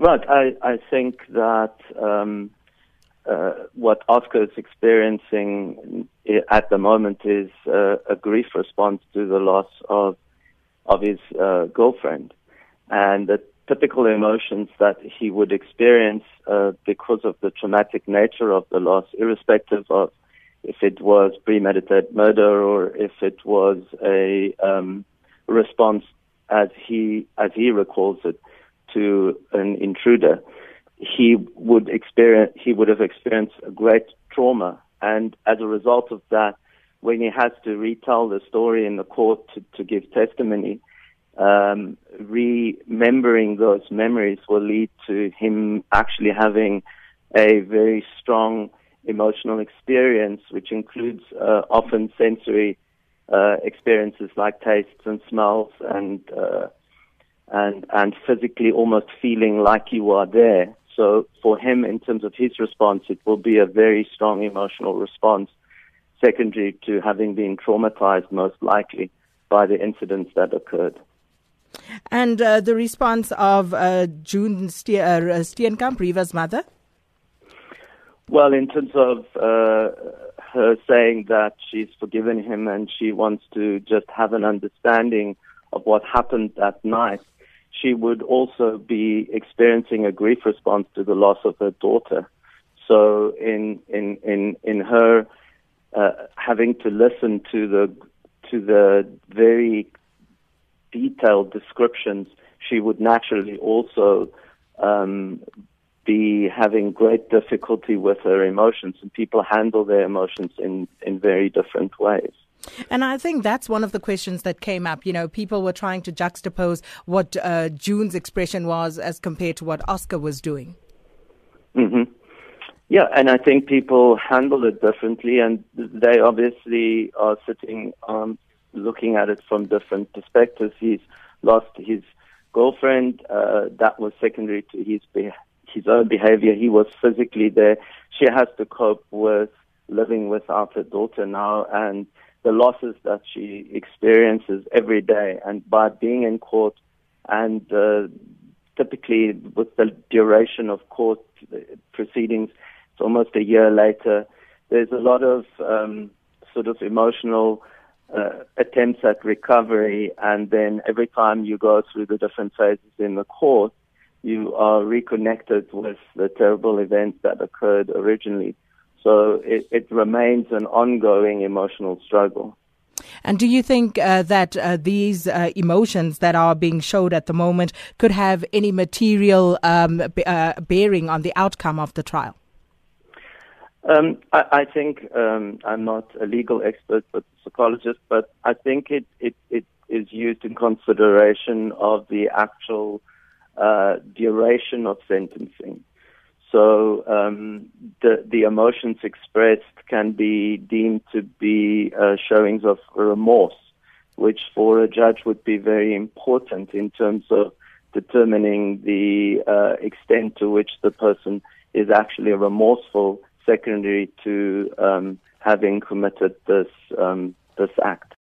Right. I, I think that um, uh, what Oscar is experiencing at the moment is uh, a grief response to the loss of of his uh, girlfriend, and the typical emotions that he would experience uh, because of the traumatic nature of the loss, irrespective of if it was premeditated murder or if it was a um, response as he as he recalls it to an intruder, he would experience he would have experienced a great trauma, and as a result of that, when he has to retell the story in the court to, to give testimony, um, remembering those memories will lead to him actually having a very strong emotional experience, which includes uh, often sensory uh, experiences like tastes and smells and uh, and and physically almost feeling like you are there. So for him, in terms of his response, it will be a very strong emotional response, secondary to having been traumatized most likely by the incidents that occurred. And uh, the response of uh, June Ste- uh, Steenkamp, Reeva's mother? Well, in terms of uh, her saying that she's forgiven him and she wants to just have an understanding of what happened that night, she would also be experiencing a grief response to the loss of her daughter. So in in in in her uh, having to listen to the to the very detailed descriptions, she would naturally also um, be having great difficulty with her emotions, and people handle their emotions in in very different ways. And I think that's one of the questions that came up. You know, people were trying to juxtapose what uh, June's expression was as compared to what Oscar was doing. Mm-hmm. Yeah, and I think people handle it differently, and they obviously are sitting um, looking at it from different perspectives. He's lost his girlfriend. Uh, that was secondary to his be- his own behavior. He was physically there. She has to cope with living without her daughter now, and the losses that she experiences every day. And by being in court and uh, typically with the duration of court proceedings, it's almost a year later, there's a lot of um, sort of emotional uh, attempts at recovery. And then every time you go through the different phases in the court, you are reconnected with the terrible events that occurred originally. So it, it remains an ongoing emotional struggle. And do you think uh, that uh, these uh, emotions that are being showed at the moment could have any material um, b- uh, bearing on the outcome of the trial? Um, I, I, think um, I'm not a legal expert, but a psychologist, but I think it, it, it is used in consideration of the actual uh, duration of sentencing. So um, the the emotions expressed can be deemed to be uh, showings of remorse, which for a judge would be very important in terms of determining the uh, extent to which the person is actually remorseful, secondary to um, having committed this um, this act.